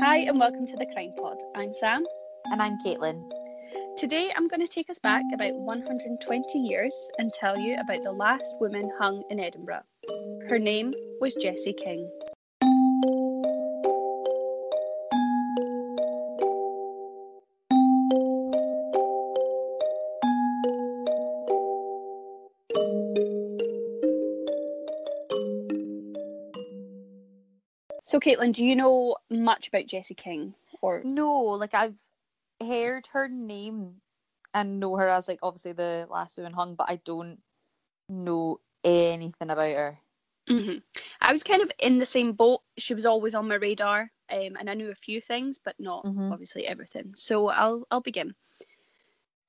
Hi, and welcome to the Crime Pod. I'm Sam. And I'm Caitlin. Today I'm going to take us back about 120 years and tell you about the last woman hung in Edinburgh. Her name was Jessie King. So, Caitlin, do you know much about Jessie King? Or No, like I've heard her name and know her as like obviously the last woman hung, but I don't know anything about her. Mhm. I was kind of in the same boat. She was always on my radar, um, and I knew a few things, but not Mhm. obviously everything. So I'll I'll begin.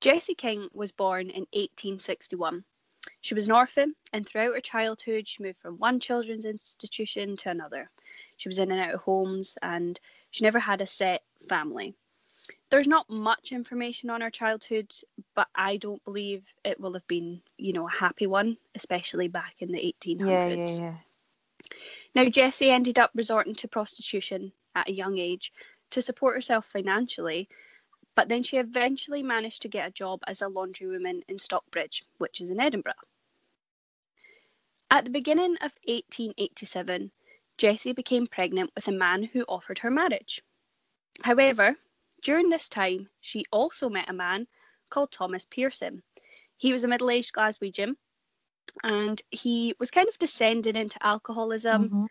Jessie King was born in 1861. She was an orphan, and throughout her childhood, she moved from one children's institution to another. She was in and out of homes, and she never had a set family. There's not much information on her childhood, but I don't believe it will have been, you know, a happy one, especially back in the 1800s. Yeah, yeah, yeah. Now, Jessie ended up resorting to prostitution at a young age to support herself financially, but then she eventually managed to get a job as a laundrywoman in Stockbridge, which is in Edinburgh. At the beginning of 1887, Jessie became pregnant with a man who offered her marriage. However, during this time, she also met a man called Thomas Pearson. He was a middle aged Glaswegian and he was kind of descending into alcoholism Mhm.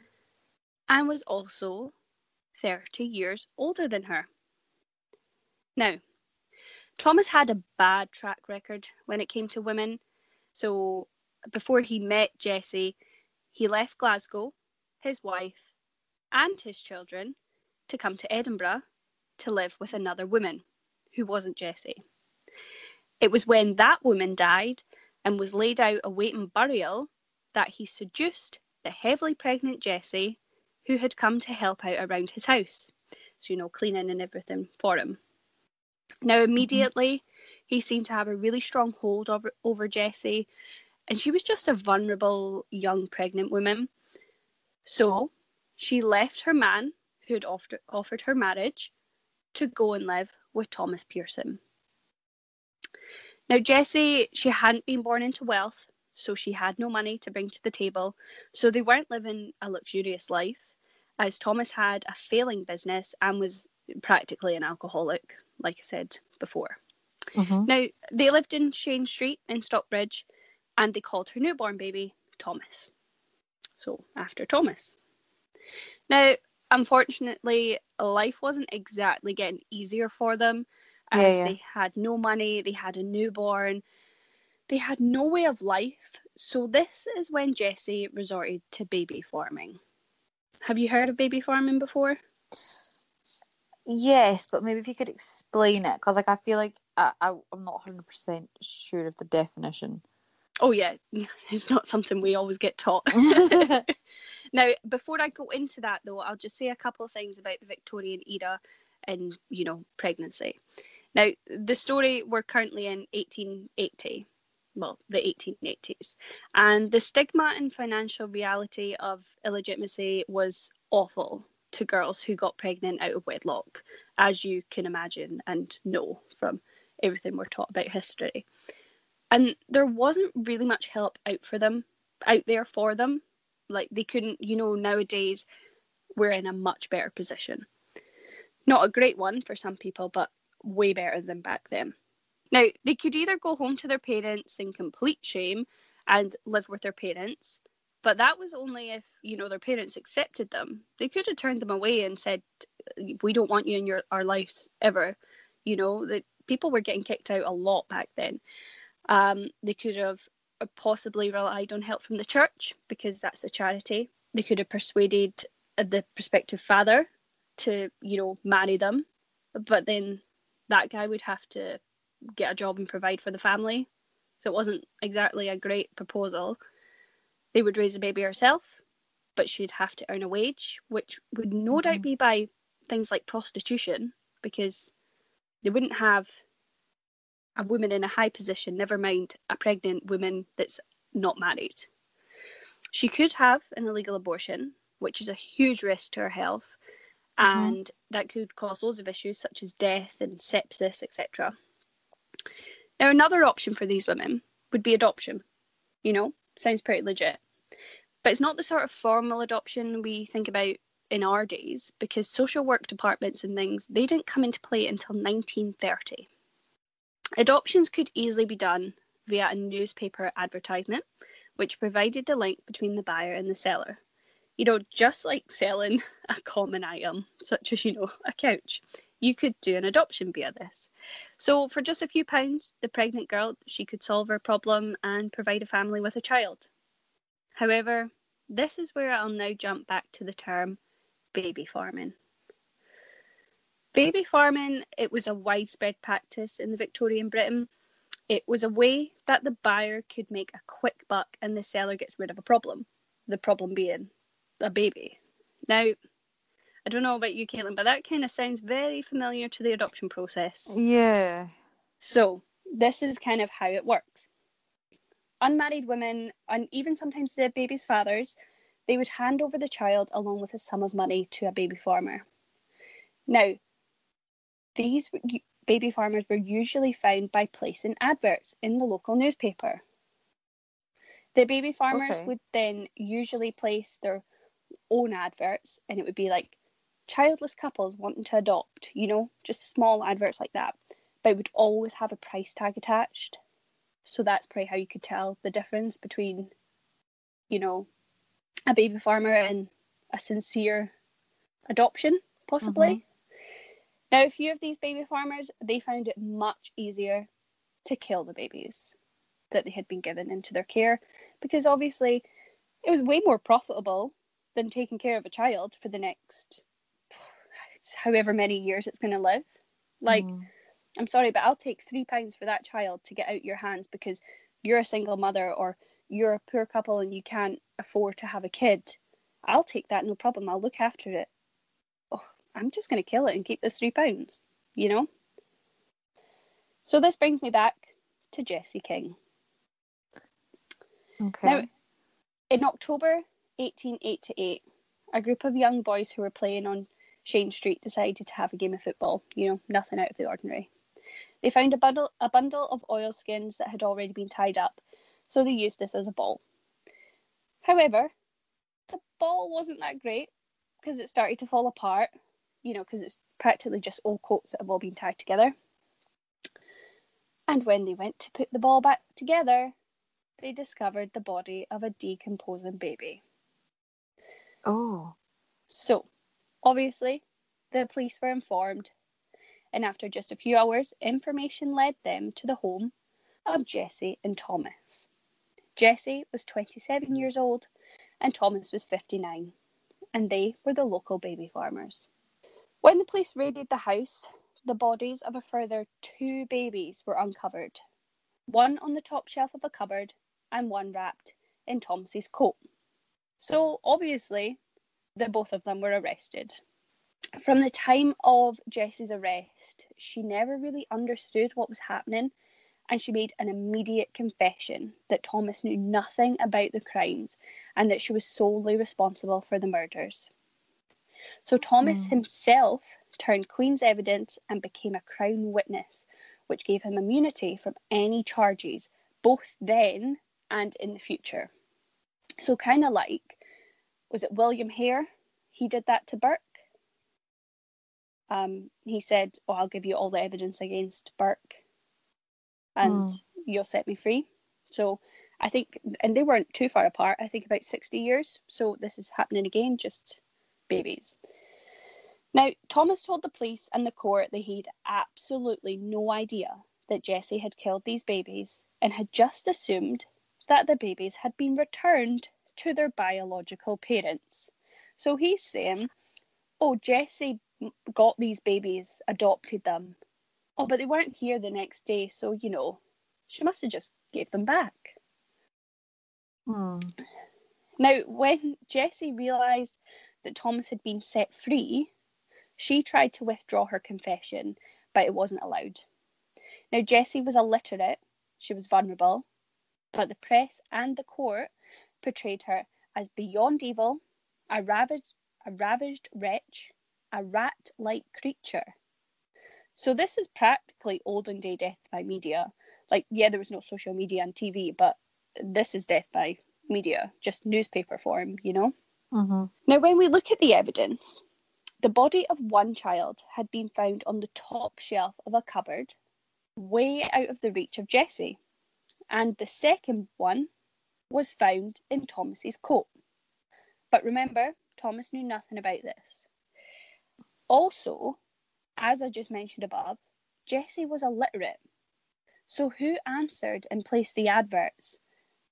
and was also 30 years older than her. Now, Thomas had a bad track record when it came to women. So, before he met Jessie, he left Glasgow, his wife, and his children to come to Edinburgh to live with another woman who wasn't Jessie. It was when that woman died and was laid out awaiting burial that he seduced the heavily pregnant Jessie, who had come to help out around his house. So, you know, cleaning and everything for him. Now, mm-hmm. immediately, he seemed to have a really strong hold over, over Jessie, and she was just a vulnerable young pregnant woman. So, she left her man, who had offered, offered her marriage, to go and live with Thomas Pearson. Now, Jessie, she hadn't been born into wealth, so she had no money to bring to the table. So they weren't living a luxurious life, as Thomas had a failing business and was practically an alcoholic, like I said before. Mhm. Now, they lived in Cheyne Street in Stockbridge, and they called her newborn baby Thomas. So, after Thomas. Now, unfortunately, life wasn't exactly getting easier for them as Yeah, yeah. they had no money, they had a newborn, they had no way of life. So, this is when Jessie resorted to baby farming. Have you heard of baby farming before? Yes, but maybe if you could explain it, because like I feel like I, I I'm not hundred percent sure of the definition. Oh, yeah, it's not something we always get taught. Now, before I go into that, though, I'll just say a couple of things about the Victorian era and, you know, pregnancy. Now, the story we're currently in 1880, well, the 1880s, and the stigma and financial reality of illegitimacy was awful to girls who got pregnant out of wedlock, as you can imagine and know from everything we're taught about history. And there wasn't really much help out for them, out there for them. Like they couldn't you know nowadays we're in a much better position. Not a great one for some people but way better than back then. Now they could either go home to their parents in complete shame and live with their parents but that was only if you know their parents accepted them. They could have turned them away and said we don't want you in your our lives ever. You know that people were getting kicked out a lot back then um, they could have possibly relied on help from the church because that's a charity. They could have persuaded the prospective father to, you know, marry them, but then that guy would have to get a job and provide for the family. So it wasn't exactly a great proposal. They would raise the baby herself, but she'd have to earn a wage, which would no doubt Mhm. be by things like prostitution because they wouldn't have a woman in a high position, never mind a pregnant woman that's not married. She could have an illegal abortion, which is a huge risk to her health, mm-hmm. and that could cause loads of issues such as death and sepsis, etc. Now, another option for these women would be adoption. You know, sounds pretty legit. But it's not the sort of formal adoption we think about in our days because social work departments and things they didn't come into play until 1930. Adoptions could easily be done via a newspaper advertisement which provided the link between the buyer and the seller. You know, just like selling a common item such as, you know, a couch, you could do an adoption via this. So for just a few pounds, the pregnant girl, she could solve her problem and provide a family with a child. However, this is where I'll now jump back to the term baby farming. Baby farming, it was a widespread practice in the Victorian Britain. It was a way that the buyer could make a quick buck and the seller gets rid of a problem. The problem being a baby. Now, I don't know about you, Caitlin, but that kind of sounds very familiar to the adoption process. Yeah. So, this is kind of how it works. Unmarried women, and even sometimes the baby's fathers, they would hand over the child along with a sum of money to a baby farmer. Now, these baby farmers were usually found by placing adverts in the local newspaper. The baby farmers Okay. would then usually place their own adverts, and it would be like childless couples wanting to adopt, you know, just small adverts like that. But it would always have a price tag attached. So that's probably how you could tell the difference between, you know, a baby farmer and a sincere adoption, possibly. Mm-hmm. Now, a few of these baby farmers, they found it much easier to kill the babies that they had been given into their care because obviously it was way more profitable than taking care of a child for the next however many years it's going to live. Like, Mm. I'm sorry, but I'll take three pounds for that child to get out your hands because you're a single mother or you're a poor couple and you can't afford to have a kid. I'll take that, no problem. I'll look after it. I'm just going to kill it and keep this three pounds, you know? So this brings me back to Jessie King. okay. Now, in October 1888, a group of young boys who were playing on Cheyne Street decided to have a game of football. You know, nothing out of the ordinary. They found a bundle, a bundle of oilskins that had already been tied up, so they used this as a ball. However, the ball wasn't that great because it started to fall apart, you know, because it's practically just old coats that have all been tied together. And when they went to put the ball back together, they discovered the body of a decomposing baby. oh. So, obviously, the police were informed, and after just a few hours, information led them to the home of Jessie and Thomas. Jessie was 27 years old, and Thomas was 59, and they were the local baby farmers. When the police raided the house, the bodies of a further two babies were uncovered one on the top shelf of a cupboard, and one wrapped in Thomas's coat. So, obviously, the both of them were arrested. From the time of Jessie's arrest, she never really understood what was happening and she made an immediate confession that Thomas knew nothing about the crimes and that she was solely responsible for the murders. So Thomas Mm. himself turned Queen's evidence and became a Crown witness, which gave him immunity from any charges, both then and in the future. So, kind of like, was it William Hare? He did that to Burke. Um, he said, "Oh, I'll give you all the evidence against Burke, and Hmm. you'll set me free." So, I think, and they weren't too far apart. I think about sixty years. So this is happening again, just babies. Now, Thomas told the police and the court that he had absolutely no idea that Jessie had killed these babies and had just assumed that the babies had been returned to their biological parents. So he's saying, oh, Jessie got these babies, adopted them. Oh, but they weren't here the next day, so, you know, she must have just gave them back. Hmm. Now, when Jessie realised that Thomas had been set free, she tried to withdraw her confession, but it wasn't allowed. Now, Jessie was illiterate, she was vulnerable, but the press and the court portrayed her as beyond evil, a ravaged, a ravaged wretch, a rat like creature. So this is practically olden day death by media. Like, yeah, there was no social media and TV, but this is death by media, just newspaper form, you know? Mm-hmm. Now, when we look at the evidence, the body of one child had been found on the top shelf of a cupboard, way out of the reach of Jessie, and the second one was found in Thomas's coat. But remember, Thomas knew nothing about this. Also, as I just mentioned above, Jessie was illiterate. So who answered and placed the adverts?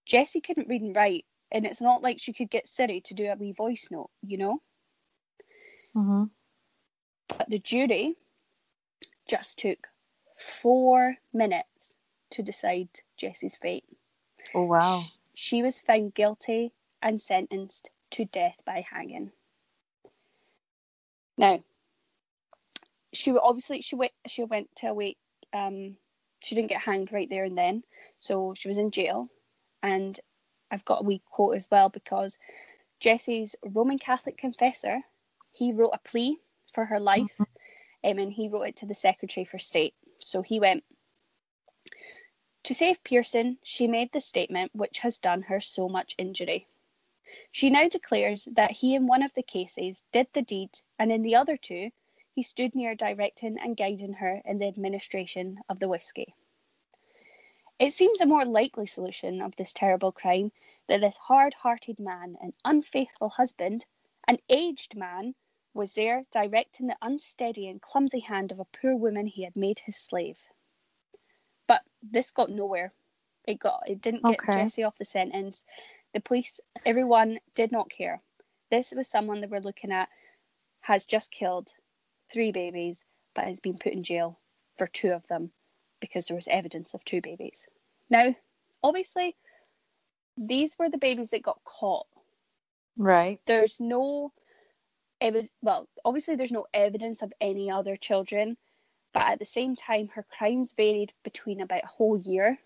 Jessie couldn't read and write, and it's not like she could get Siri to do a wee voice note, you know? Mm-hmm. But the jury just took four minutes to decide Jessie's fate. Oh wow. She was found guilty and sentenced to death by hanging. Now, she obviously she went she went to wait. Um, she didn't get hanged right there and then, so she was in jail. And I've got a wee quote as well because Jessie's Roman Catholic confessor, he wrote a plea for her life, mm-hmm. um, and he wrote it to the Secretary for State. So he went. To save Pearson, she made the statement which has done her so much injury. She now declares that he, in one of the cases, did the deed, and in the other two, he stood near directing and guiding her in the administration of the whisky. It seems a more likely solution of this terrible crime that this hard hearted man, an unfaithful husband, an aged man, was there directing the unsteady and clumsy hand of a poor woman he had made his slave. But this got nowhere. It got it didn't get Okay. Jessie off the sentence. The police, everyone did not care. This was someone they were looking at has just killed three babies, but has been put in jail for two of them because there was evidence of two babies. Now, obviously, these were the babies that got caught. Right. There's no evidence, well, obviously, there's no evidence of any other children, but at the same time, her crimes varied between about a whole year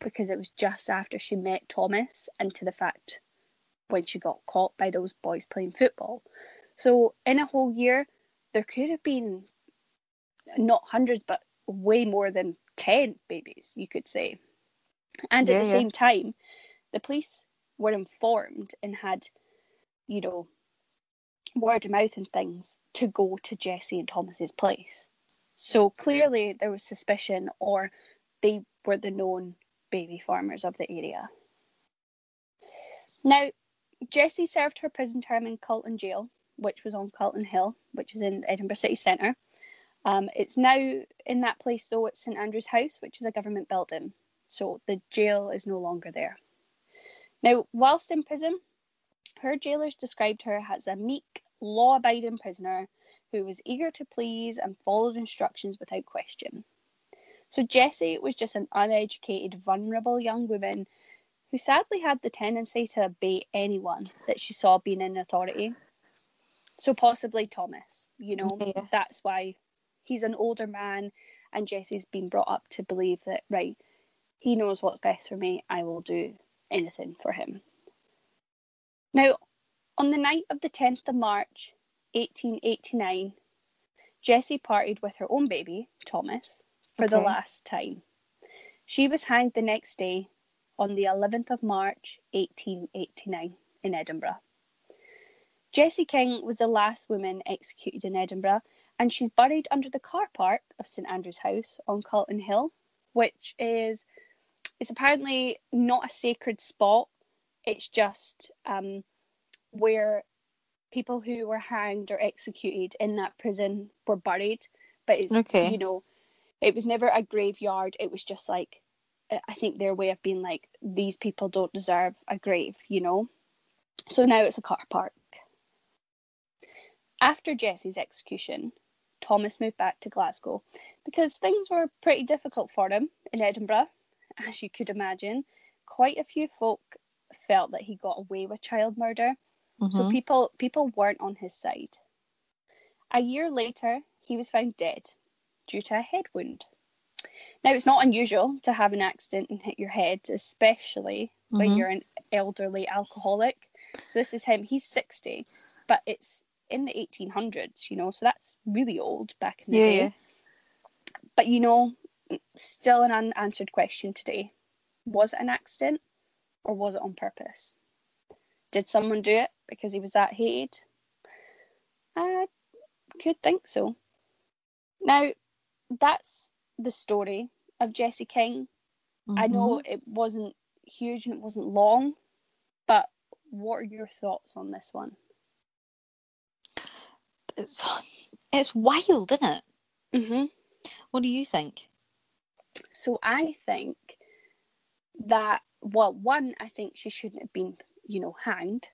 because it was just after she met Thomas and to the fact when she got caught by those boys playing football. So, in a whole year, there could have been not hundreds, but way more than 10 babies, you could say. And at the yeah. same time, the police were informed and had, you know, word of mouth and things to go to Jessie and Thomas's place. So clearly there was suspicion, or they were the known baby farmers of the area. Now, Jessie served her prison term in Calton Jail, which was on Calton Hill, which is in Edinburgh City Centre. Um, it's now in that place, though, it's St Andrew's House, which is a government building. So the jail is no longer there. Now, whilst in prison, her jailers described her as a meek, law abiding prisoner who was eager to please and followed instructions without question. So Jessie was just an uneducated, vulnerable young woman who sadly had the tendency to obey anyone that she saw being in authority. So possibly Thomas, you know, Yeah. that's why he's an older man and Jessie's been brought up to believe that, right, he knows what's best for me, I will do anything for him. Now, on the night of the 10th of March, 1889, Jessie parted with her own baby, Thomas, for the last time. She was hanged the next day on the 11th of March, 1889, in Edinburgh. Jessie King was the last woman executed in Edinburgh, and she's buried under the car park of St Andrew's House on Calton Hill, which is it's apparently not a sacred spot. It's just um, where people who were hanged or executed in that prison were buried. But it's Okay. you know, it was never a graveyard. It was just like I- I think their way of being like these people don't deserve a grave, you know. So now it's a car park. After Jessie's execution, Thomas moved back to Glasgow because things were pretty difficult for him in Edinburgh, as you could imagine. Quite a few folk felt that he got away with child murder, so Mhm. people people weren't on his side. A year later, he was found dead due to a head wound. Now, it's not unusual to have an accident and hit your head, especially when Mhm. you're an elderly alcoholic. So this is him. He's 60, but it's in the 1800s, you know, so that's really old back in the Yeah, day. yeah. But you know, still an unanswered question today. Was it an accident or was it on purpose? Did someone do it because he was that hated? I could think so. Now, that's the story of Jessie King. I know Mhm. it wasn't huge and it wasn't long, but what are your thoughts on this one? It's it's wild, isn't it? Mm-hmm. What do you think? So I think that well, one, I think she shouldn't have been, you know, hanged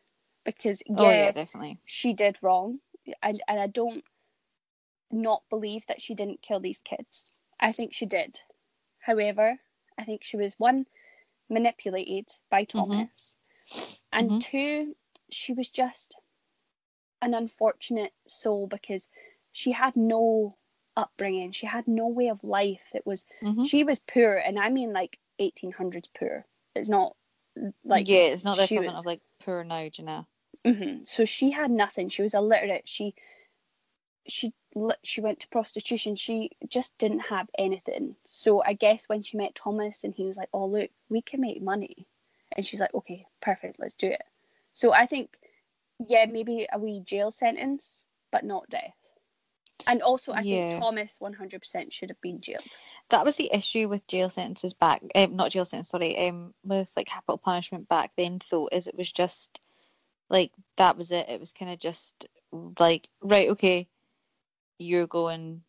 because yeah, Oh yeah, definitely. she did wrong, and and I don't not believe that she didn't kill these kids. I think she did. However, I think she was one manipulated by Thomas, and Mhm. two, she was just an unfortunate soul because she had no upbringing. She had no way of life. It was Mhm. she was poor, and I mean like 1800s poor. It's not like yeah, it's not the equivalent was- of like poor now, you know? hmm So she had nothing. She was illiterate. She she she went to prostitution. She just didn't have anything. So I guess when she met Thomas and he was like, "Oh look, we can make money," and she's like, "Okay, perfect, let's do it." So I think, yeah, maybe a wee jail sentence, but not death. And also, I Yeah. think Thomas one hundred percent should have been jailed. That was the issue with jail sentences back, um, not jail sentence, sorry, um, with like capital punishment back then. Though, is it was just like that was it. It was kind of just like right, okay, you're going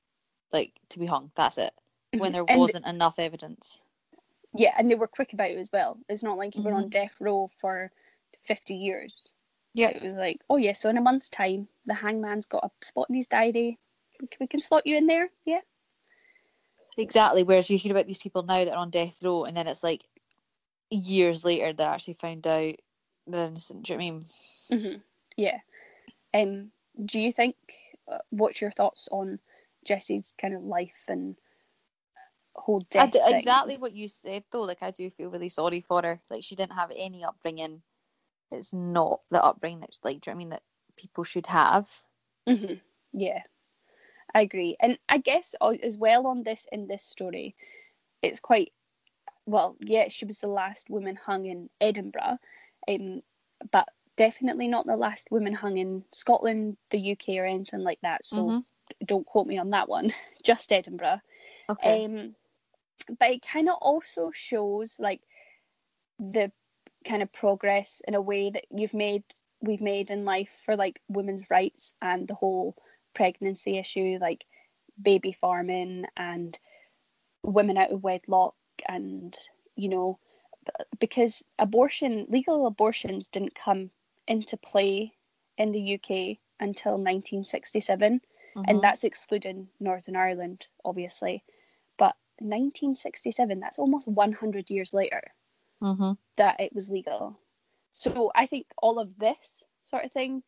like to be hung. That's it. When Mhm. there And- wasn't enough evidence. Yeah, and they were quick about it as well. It's not like you were Mm-hmm. on death row for fifty years. Yeah. It was like, oh yeah, so in a month's time, the hangman's got a spot in his diary. We can- We can slot you in there. Yeah. Exactly. Whereas you hear about these people now that are on death row, and then it's like years later they're actually found out they're innocent. Do you know what I mean? hmm Yeah. Um. Do you think? Uh, what's your thoughts on Jessie's kind of life and whole death? d- exactly what you said though. Like I do feel really sorry for her. Like she didn't have any upbringing. It's not the upbringing that's like. Do you know I mean that people should have? hmm Yeah, I agree, and I guess uh, as well on this in this story, it's quite well. Yeah, she was the last woman hung in Edinburgh, um, but definitely not the last woman hung in Scotland, the UK, or anything like that. So Mhm. don't quote me on that one. Just Edinburgh. Okay. Um, but it kind of also shows like the kind of progress in a way that you've made we've made in life for like women's rights and the whole pregnancy issue like baby farming and women out of wedlock and you know because abortion legal abortions didn't come into play in the UK until 1967 Mhm. and that's excluding Northern Ireland, obviously. But 1967, that's almost 100 years later Mhm. that it was legal. So I think all of this sort of thing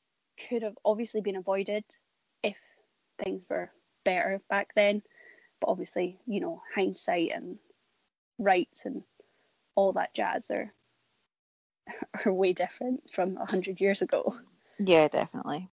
could have obviously been avoided if things were better back then. But obviously, you know, hindsight and rights and all that jazz are are way different from a 100 years ago. Yeah, definitely.